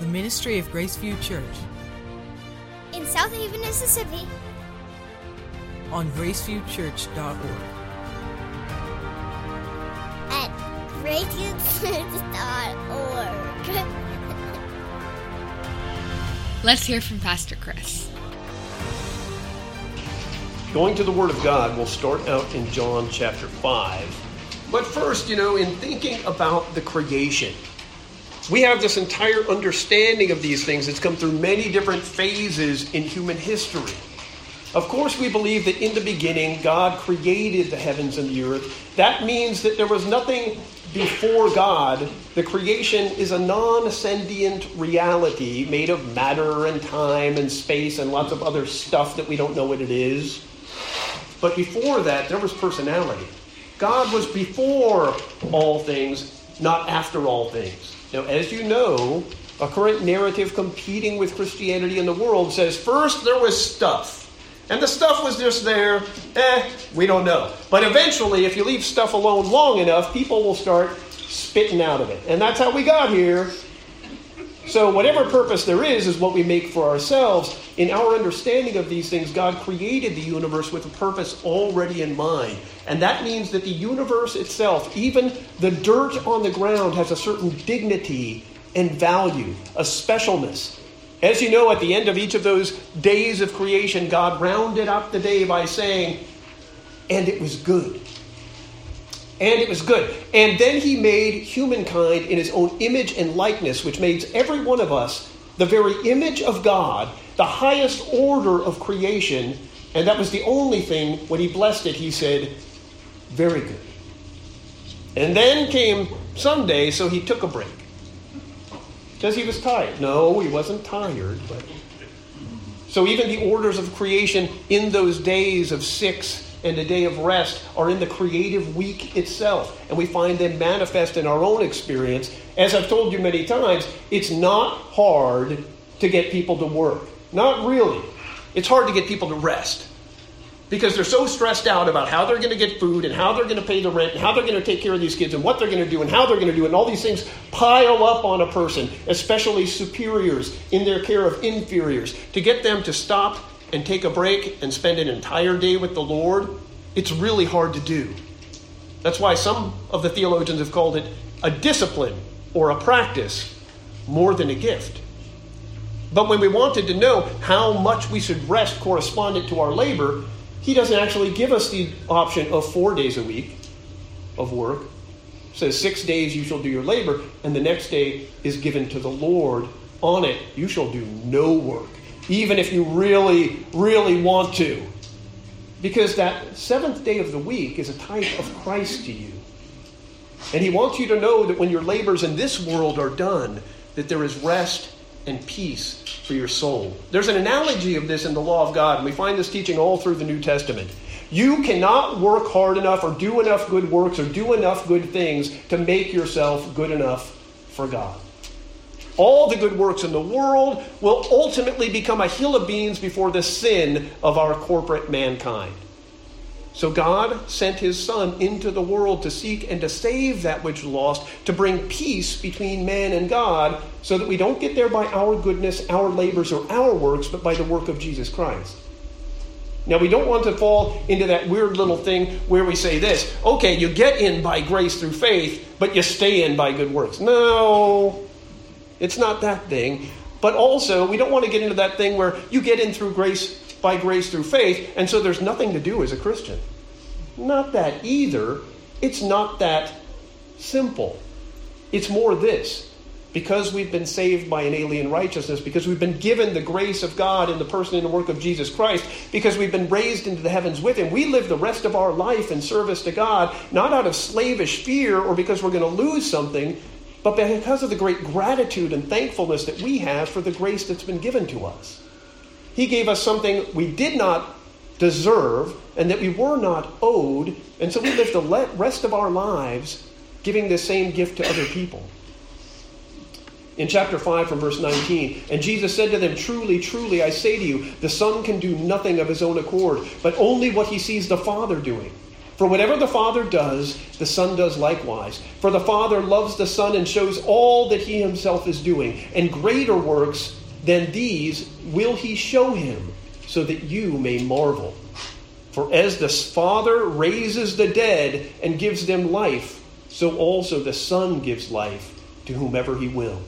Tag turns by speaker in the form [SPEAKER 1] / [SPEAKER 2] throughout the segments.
[SPEAKER 1] the ministry of Graceview Church
[SPEAKER 2] in Southaven, Mississippi
[SPEAKER 1] on graceviewchurch.org.
[SPEAKER 2] at graceviewchurch.org.
[SPEAKER 3] Let's hear from Pastor Chris.
[SPEAKER 4] Going to the Word of God, we'll start out in John chapter 5. But first, you know, in thinking about the creation, we have this entire understanding of these things that's come through many different phases in human history. Of course, we believe that in the beginning, God created the heavens and the earth. That means that there was nothing before God. The creation is a non sentient reality made of matter and time and space and lots of other stuff that we don't know what it is. But before that, there was personality. God was before all things, not after all things. Now, as you know, a current narrative competing with Christianity in the world says first there was stuff. And the stuff was just there, eh, we don't know. But eventually, if you leave stuff alone long enough, people will start spitting out of it. And that's how we got here. So, whatever purpose there is, is what we make for ourselves. In our understanding of these things, God created the universe with a purpose already in mind. And that means that the universe itself, even the dirt on the ground, has a certain dignity and value, a specialness. As you know, at the end of each of those days of creation, God rounded up the day by saying, and it was good. And it was good. And then he made humankind in his own image and likeness, which makes every one of us the very image of God, the highest order of creation. And that was the only thing, when he blessed it, he said, Very good. And then came Sunday, so he took a break. Because he was tired. No, he wasn't tired, but. So even the orders of creation in those days of six and the day of rest are in the creative week itself. And we find them manifest in our own experience. As I've told you many times, it's not hard to get people to work. Not really. It's hard to get people to rest. Because they're so stressed out about how they're going to get food and how they're going to pay the rent and how they're going to take care of these kids and what they're going to do and how they're going to do. And all these things pile up on a person, especially superiors in their care of inferiors. To get them to stop and take a break and spend an entire day with the Lord, it's really hard to do. That's why some of the theologians have called it a discipline or a practice more than a gift. But when we wanted to know how much we should rest correspondent to our labor, he doesn't actually give us the option of four days a week of work. Says six days you shall do your labor, and the next day is given to the Lord. On it you shall do no work even if you really, really want to. Because that seventh day of the week is a type of Christ to you. And he wants you to know that when your labors in this world are done, that there is rest and peace for your soul. There's an analogy of this in the law of God, and we find this teaching all through the New Testament. You cannot work hard enough or do enough good works or do enough good things to make yourself good enough for God. All the good works in the world will ultimately become a hill of beans before the sin of our corporate mankind. So God sent his Son into the world to seek and to save that which lost, to bring peace between man and God, so that we don't get there by our goodness, our labors, or our works, but by the work of Jesus Christ. Now, we don't want to fall into that weird little thing where we say this okay, you get in by grace through faith, but you stay in by good works. No, it's not that thing. But also, we don't want to get into that thing where you get in through grace by grace through faith, and so there's nothing to do as a Christian. Not that either. It's not that simple. It's more this. Because we've been saved by an alien righteousness, because we've been given the grace of God in the person and the work of Jesus Christ, because we've been raised into the heavens with Him, we live the rest of our life in service to God, not out of slavish fear or because we're going to lose something, but because of the great gratitude and thankfulness that we have for the grace that's been given to us. He gave us something we did not deserve and that we were not owed, and so we live the rest of our lives giving the same gift to other people. In chapter 5, from verse 19, and Jesus said to them, Truly, truly, I say to you, the Son can do nothing of his own accord, but only what he sees the Father doing. For whatever the Father does, the Son does likewise. For the Father loves the Son and shows all that he himself is doing. And greater works than these will he show him, so that you may marvel. For as the Father raises the dead and gives them life, so also the Son gives life to whomever he will.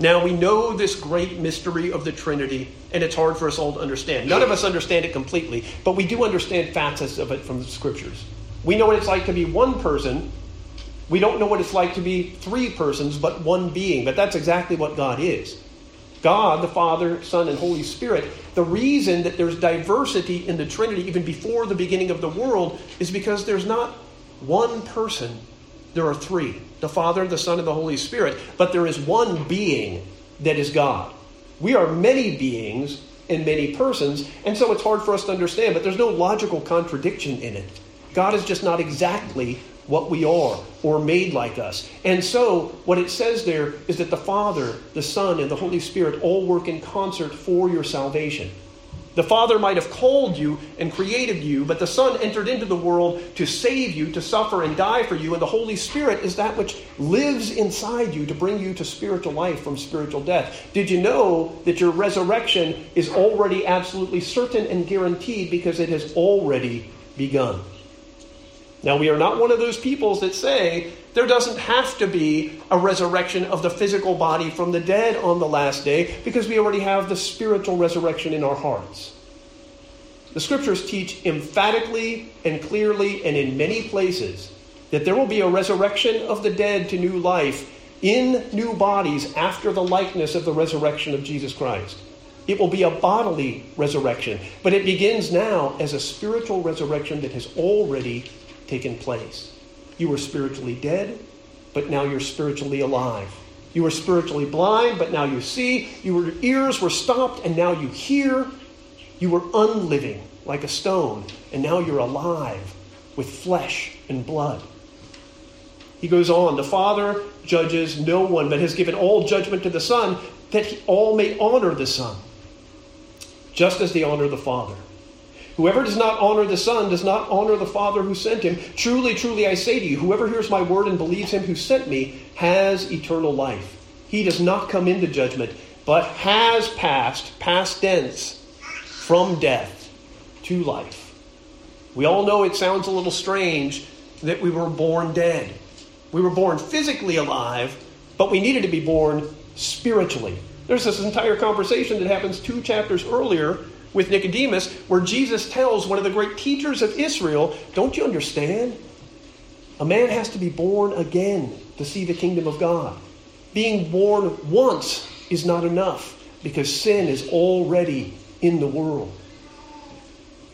[SPEAKER 4] Now we know this great mystery of the Trinity, and it's hard for us all to understand. None of us understand it completely, but we do understand facets of it from the Scriptures. We know what it's like to be one person. We don't know what it's like to be three persons, but one being. But that's exactly what God is. God, the Father, Son, and Holy Spirit, the reason that there's diversity in the Trinity even before the beginning of the world is because there's not one person, there are three the Father, the Son, and the Holy Spirit, but there is one being that is God. We are many beings and many persons, and so it's hard for us to understand, but there's no logical contradiction in it. God is just not exactly what we are or made like us. And so, what it says there is that the Father, the Son, and the Holy Spirit all work in concert for your salvation. The Father might have called you and created you, but the Son entered into the world to save you, to suffer and die for you, and the Holy Spirit is that which lives inside you to bring you to spiritual life from spiritual death. Did you know that your resurrection is already absolutely certain and guaranteed because it has already begun? Now, we are not one of those peoples that say there doesn't have to be a resurrection of the physical body from the dead on the last day because we already have the spiritual resurrection in our hearts. The scriptures teach emphatically and clearly and in many places that there will be a resurrection of the dead to new life in new bodies after the likeness of the resurrection of Jesus Christ. It will be a bodily resurrection, but it begins now as a spiritual resurrection that has already taken place. You were spiritually dead, but now you're spiritually alive. You were spiritually blind, but now you see. Your ears were stopped, and now you hear. You were unliving, like a stone, and now you're alive with flesh and blood. He goes on The Father judges no one, but has given all judgment to the Son, that all may honor the Son, just as they honor the Father. Whoever does not honor the Son does not honor the Father who sent him. Truly, truly, I say to you, whoever hears my word and believes him who sent me has eternal life. He does not come into judgment, but has passed, past tense, from death to life. We all know it sounds a little strange that we were born dead. We were born physically alive, but we needed to be born spiritually. There's this entire conversation that happens two chapters earlier with Nicodemus, where Jesus tells one of the great teachers of Israel, Don't you understand? A man has to be born again to see the kingdom of God. Being born once is not enough because sin is already in the world.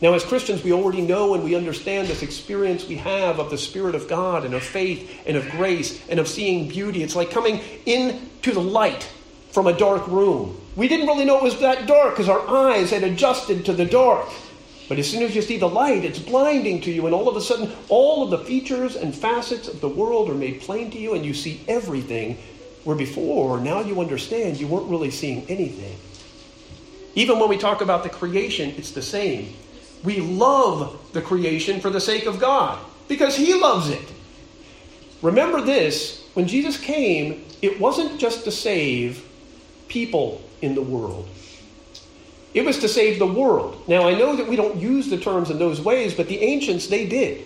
[SPEAKER 4] Now, as Christians, we already know and we understand this experience we have of the Spirit of God and of faith and of grace and of seeing beauty. It's like coming into the light from a dark room. We didn't really know it was that dark because our eyes had adjusted to the dark. But as soon as you see the light, it's blinding to you, and all of a sudden, all of the features and facets of the world are made plain to you, and you see everything where before, now you understand you weren't really seeing anything. Even when we talk about the creation, it's the same. We love the creation for the sake of God because He loves it. Remember this when Jesus came, it wasn't just to save people in the world. It was to save the world. Now, I know that we don't use the terms in those ways, but the ancients, they did.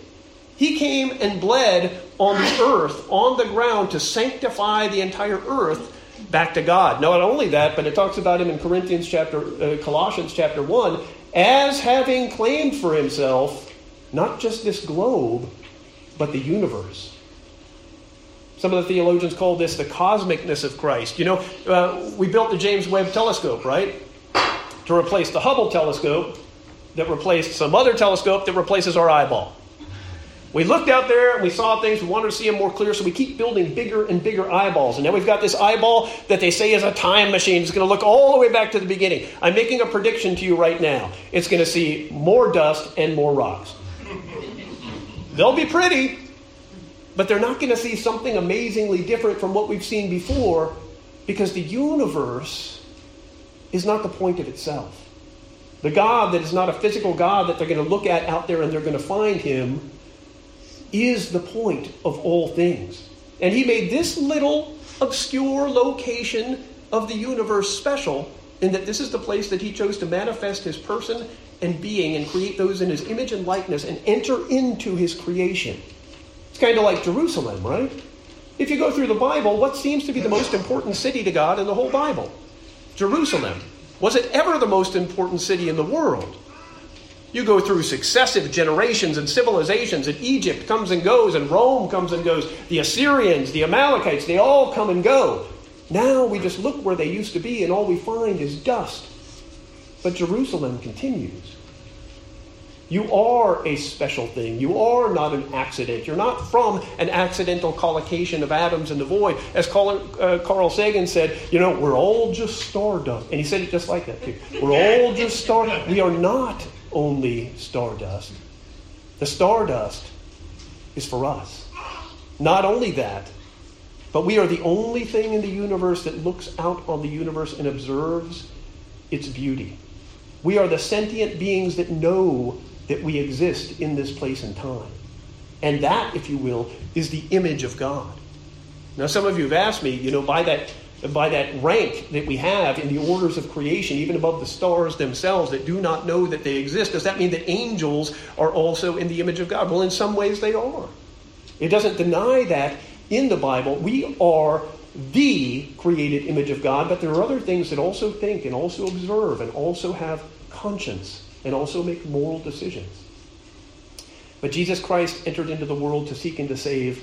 [SPEAKER 4] He came and bled on the earth, on the ground, to sanctify the entire earth back to God. Not only that, but it talks about him in Corinthians chapter, uh, Colossians chapter 1, as having claimed for himself not just this globe, but the universe. Some of the theologians call this the cosmicness of Christ. You know, uh, we built the James Webb telescope, right? To replace the Hubble telescope that replaced some other telescope that replaces our eyeball. We looked out there and we saw things, we wanted to see them more clear, so we keep building bigger and bigger eyeballs. And now we've got this eyeball that they say is a time machine. It's going to look all the way back to the beginning. I'm making a prediction to you right now. It's going to see more dust and more rocks. They'll be pretty, but they're not going to see something amazingly different from what we've seen before because the universe is not the point of itself. The God that is not a physical God that they're going to look at out there and they're going to find him is the point of all things. And he made this little obscure location of the universe special in that this is the place that he chose to manifest his person and being and create those in his image and likeness and enter into his creation. It's kind of like Jerusalem, right? If you go through the Bible, what seems to be the most important city to God in the whole Bible? Jerusalem. Was it ever the most important city in the world? You go through successive generations and civilizations, and Egypt comes and goes, and Rome comes and goes. The Assyrians, the Amalekites, they all come and go. Now we just look where they used to be, and all we find is dust. But Jerusalem continues. You are a special thing. You are not an accident. You're not from an accidental collocation of atoms in the void. As Carl, uh, Sagan said, you know, we're all just stardust. And he said it just like that, too. We're all just stardust. We are not only stardust. The stardust is for us. Not only that, but we are the only thing in the universe that looks out on the universe and observes its beauty. We are the sentient beings that know that we exist in this place and time. And that, if you will, is the image of God. Now, some of you have asked me, you know, by that, by that rank that we have in the orders of creation, even above the stars themselves that do not know that they exist, does that mean that angels are also in the image of God? Well, in some ways they are. It doesn't deny that in the Bible. We are the created image of God, but there are other things that also think and also observe and also have conscience and also make moral decisions. But Jesus Christ entered into the world to seek and to save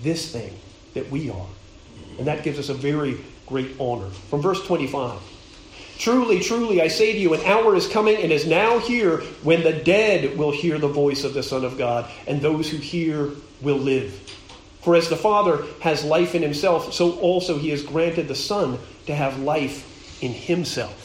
[SPEAKER 4] this thing that we are. And that gives us a very great honor. From verse 25 Truly, truly, I say to you, an hour is coming and is now here when the dead will hear the voice of the Son of God, and those who hear will live. For as the Father has life in himself, so also he has granted the Son to have life in himself.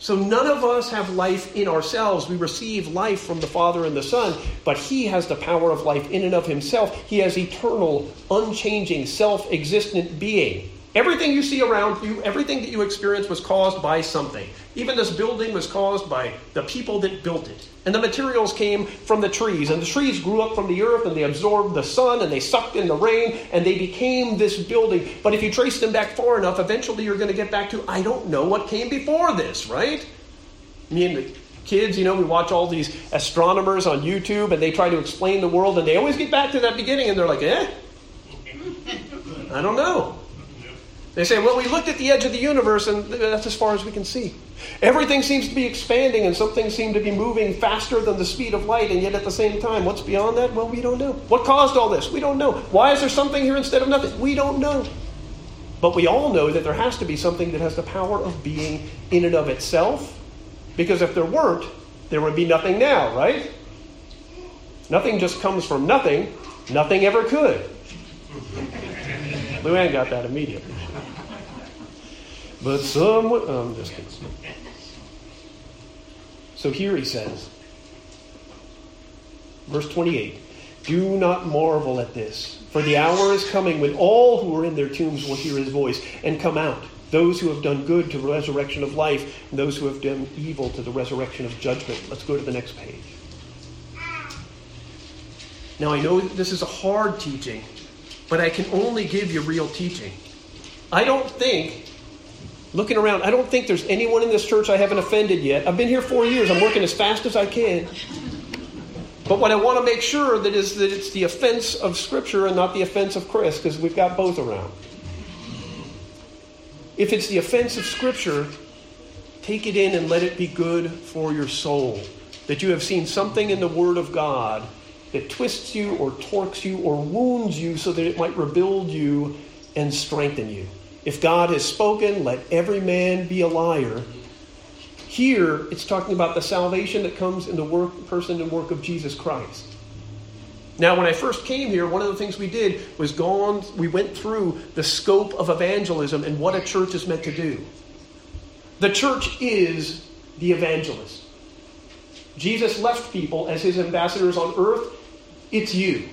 [SPEAKER 4] So none of us have life in ourselves. We receive life from the Father and the Son, but He has the power of life in and of Himself. He has eternal, unchanging, self existent being. Everything you see around you, everything that you experience was caused by something. Even this building was caused by the people that built it. And the materials came from the trees. And the trees grew up from the earth and they absorbed the sun and they sucked in the rain and they became this building. But if you trace them back far enough, eventually you're going to get back to, I don't know what came before this, right? Me and the kids, you know, we watch all these astronomers on YouTube and they try to explain the world and they always get back to that beginning and they're like, eh? I don't know. They say, well, we looked at the edge of the universe and that's as far as we can see. Everything seems to be expanding and some things seem to be moving faster than the speed of light, and yet at the same time, what's beyond that? Well, we don't know. What caused all this? We don't know. Why is there something here instead of nothing? We don't know. But we all know that there has to be something that has the power of being in and of itself, because if there weren't, there would be nothing now, right? Nothing just comes from nothing, nothing ever could. Luann got that immediately. But some, oh, I'm just kidding. So here he says, verse 28 Do not marvel at this, for the hour is coming when all who are in their tombs will hear his voice and come out. Those who have done good to the resurrection of life, and those who have done evil to the resurrection of judgment. Let's go to the next page. Now, I know this is a hard teaching, but I can only give you real teaching. I don't think looking around, I don't think there's anyone in this church I haven't offended yet. I've been here four years. I'm working as fast as I can. But what I want to make sure that is that it's the offense of Scripture and not the offense of Chris, because we've got both around. If it's the offense of Scripture, take it in and let it be good for your soul. That you have seen something in the Word of God that twists you or torques you or wounds you so that it might rebuild you and strengthen you. If God has spoken, let every man be a liar. Here, it's talking about the salvation that comes in the work, person and work of Jesus Christ. Now, when I first came here, one of the things we did was go on, we went through the scope of evangelism and what a church is meant to do. The church is the evangelist. Jesus left people as his ambassadors on earth. It's you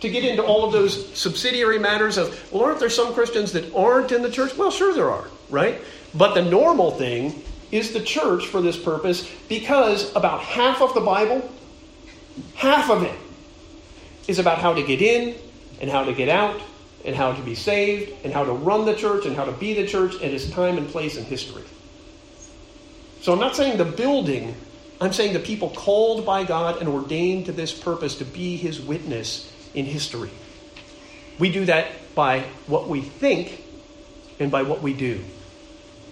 [SPEAKER 4] to get into all of those subsidiary matters of, well, aren't there some Christians that aren't in the church? Well, sure there are, right? But the normal thing is the church for this purpose because about half of the Bible, half of it, is about how to get in and how to get out and how to be saved and how to run the church and how to be the church at its time and place in history. So I'm not saying the building, I'm saying the people called by God and ordained to this purpose to be his witness in history. We do that by what we think and by what we do.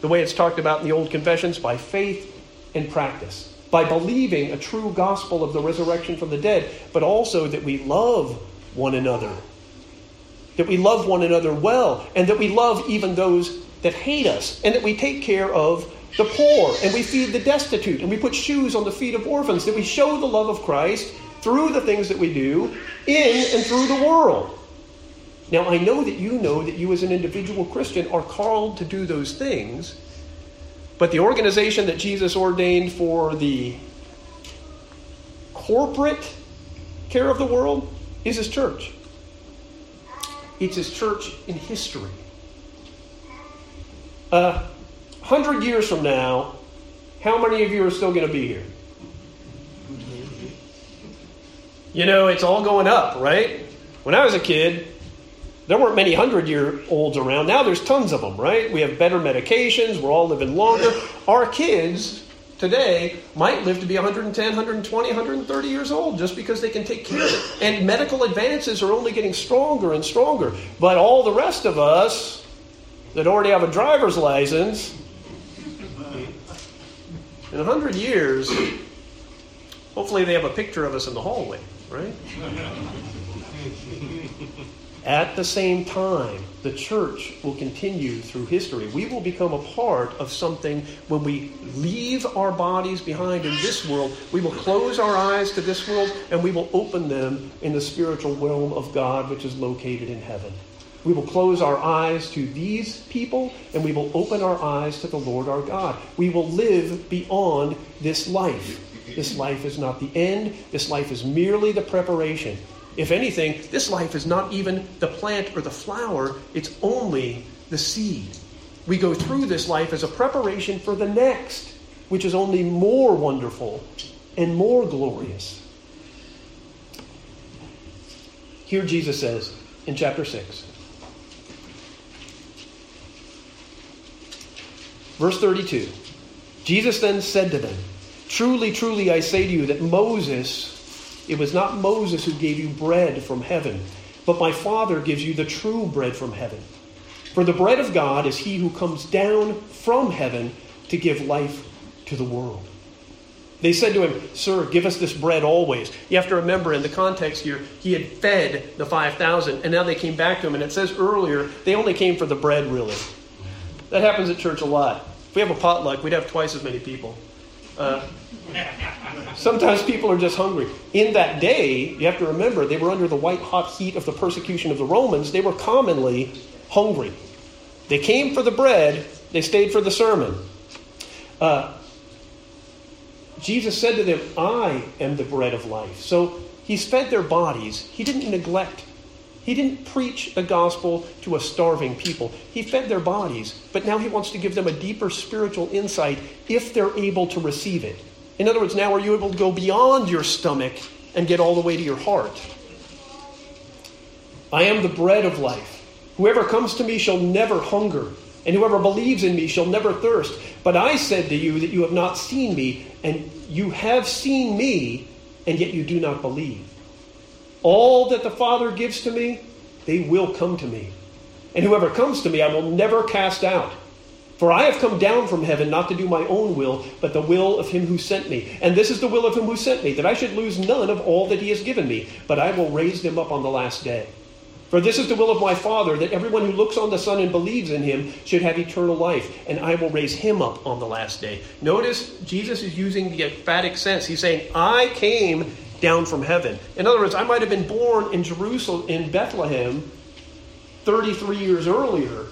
[SPEAKER 4] The way it's talked about in the Old Confessions, by faith and practice. By believing a true gospel of the resurrection from the dead, but also that we love one another that we love one another well, and that we love even those that hate us, and that we take care of the poor, and we feed the destitute, and we put shoes on the feet of orphans, that we show the love of Christ through the things that we do in and through the world. Now, I know that you know that you, as an individual Christian, are called to do those things, but the organization that Jesus ordained for the corporate care of the world is his church. It's his church in history. Uh, hundred years from now, how many of you are still going to be here? You know, it's all going up, right? When I was a kid, there weren't many hundred year olds around. Now there's tons of them, right? We have better medications. We're all living longer. Our kids today might live to be 110, 120, 130 years old just because they can take care of it. And medical advances are only getting stronger and stronger. But all the rest of us that already have a driver's license, in a 100 years, hopefully they have a picture of us in the hallway, right? At the same time, the church will continue through history. We will become a part of something when we leave our bodies behind in this world. We will close our eyes to this world and we will open them in the spiritual realm of God, which is located in heaven. We will close our eyes to these people and we will open our eyes to the Lord our God. We will live beyond this life. This life is not the end, this life is merely the preparation. If anything, this life is not even the plant or the flower, it's only the seed. We go through this life as a preparation for the next, which is only more wonderful and more glorious. Here Jesus says in chapter 6, verse 32 Jesus then said to them, Truly, truly, I say to you that Moses it was not Moses who gave you bread from heaven, but my Father gives you the true bread from heaven. For the bread of God is he who comes down from heaven to give life to the world. They said to him, Sir, give us this bread always. You have to remember in the context here, he had fed the 5,000, and now they came back to him. And it says earlier, they only came for the bread, really. That happens at church a lot. If we have a potluck, we'd have twice as many people. Uh, sometimes people are just hungry. In that day, you have to remember, they were under the white hot heat of the persecution of the Romans. They were commonly hungry. They came for the bread, they stayed for the sermon. Uh, Jesus said to them, I am the bread of life. So he's fed their bodies. He didn't neglect he didn't preach the gospel to a starving people. He fed their bodies, but now he wants to give them a deeper spiritual insight if they're able to receive it. In other words, now are you able to go beyond your stomach and get all the way to your heart? I am the bread of life. Whoever comes to me shall never hunger, and whoever believes in me shall never thirst. But I said to you that you have not seen me, and you have seen me, and yet you do not believe. All that the Father gives to me, they will come to me. And whoever comes to me, I will never cast out. For I have come down from heaven not to do my own will, but the will of him who sent me. And this is the will of him who sent me, that I should lose none of all that he has given me, but I will raise them up on the last day. For this is the will of my Father, that everyone who looks on the Son and believes in him should have eternal life, and I will raise him up on the last day. Notice Jesus is using the emphatic sense. He's saying, I came down from heaven. In other words, I might have been born in Jerusalem, in Bethlehem, 33 years earlier,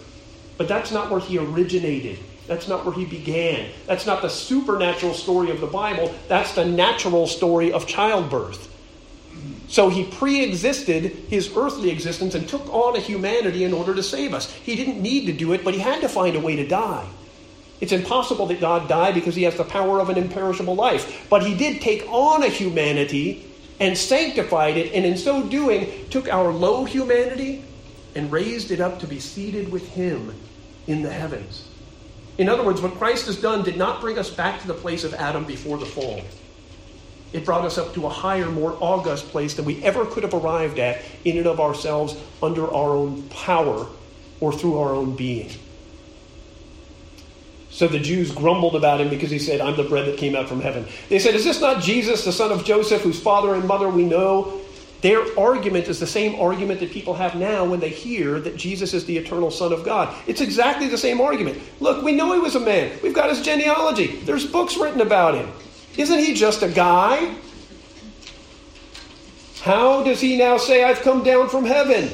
[SPEAKER 4] but that's not where he originated. That's not where he began. That's not the supernatural story of the Bible. That's the natural story of childbirth. So he pre existed his earthly existence and took on a humanity in order to save us. He didn't need to do it, but he had to find a way to die. It's impossible that God died because he has the power of an imperishable life. But he did take on a humanity and sanctified it, and in so doing, took our low humanity and raised it up to be seated with him in the heavens. In other words, what Christ has done did not bring us back to the place of Adam before the fall. It brought us up to a higher, more august place than we ever could have arrived at in and of ourselves under our own power or through our own being. So the Jews grumbled about him because he said, I'm the bread that came out from heaven. They said, Is this not Jesus, the son of Joseph, whose father and mother we know? Their argument is the same argument that people have now when they hear that Jesus is the eternal Son of God. It's exactly the same argument. Look, we know he was a man. We've got his genealogy. There's books written about him. Isn't he just a guy? How does he now say, I've come down from heaven?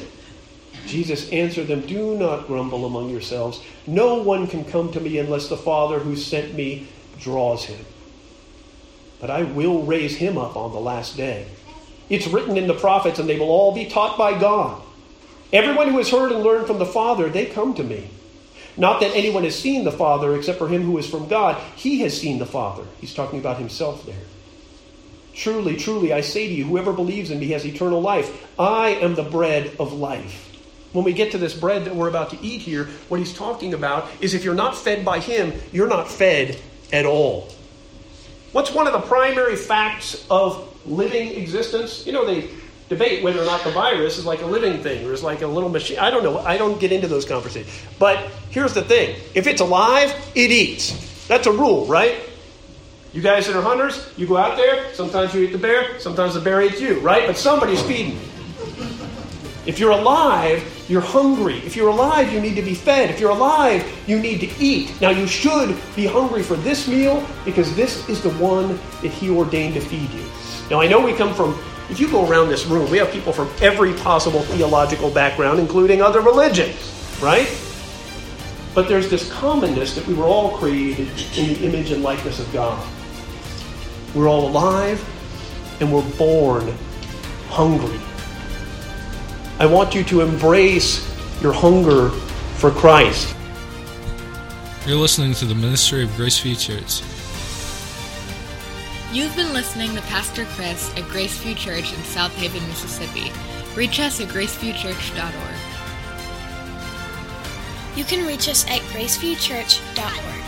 [SPEAKER 4] Jesus answered them, Do not grumble among yourselves. No one can come to me unless the Father who sent me draws him. But I will raise him up on the last day. It's written in the prophets, and they will all be taught by God. Everyone who has heard and learned from the Father, they come to me. Not that anyone has seen the Father except for him who is from God. He has seen the Father. He's talking about himself there. Truly, truly, I say to you, whoever believes in me has eternal life. I am the bread of life. When we get to this bread that we're about to eat here, what he's talking about is if you're not fed by him, you're not fed at all. What's one of the primary facts of living existence? You know, they debate whether or not the virus is like a living thing or is like a little machine. I don't know. I don't get into those conversations. But here's the thing if it's alive, it eats. That's a rule, right? You guys that are hunters, you go out there, sometimes you eat the bear, sometimes the bear eats you, right? But somebody's feeding. If you're alive, you're hungry. If you're alive, you need to be fed. If you're alive, you need to eat. Now, you should be hungry for this meal because this is the one that He ordained to feed you. Now, I know we come from, if you go around this room, we have people from every possible theological background, including other religions, right? But there's this commonness that we were all created in the image and likeness of God. We're all alive and we're born hungry. I want you to embrace your hunger for Christ.
[SPEAKER 5] You're listening to the Ministry of Graceview Church.
[SPEAKER 3] You've been listening to Pastor Chris at Graceview Church in Southaven, Mississippi. Reach us at graceviewchurch.org.
[SPEAKER 2] You can reach us at graceviewchurch.org.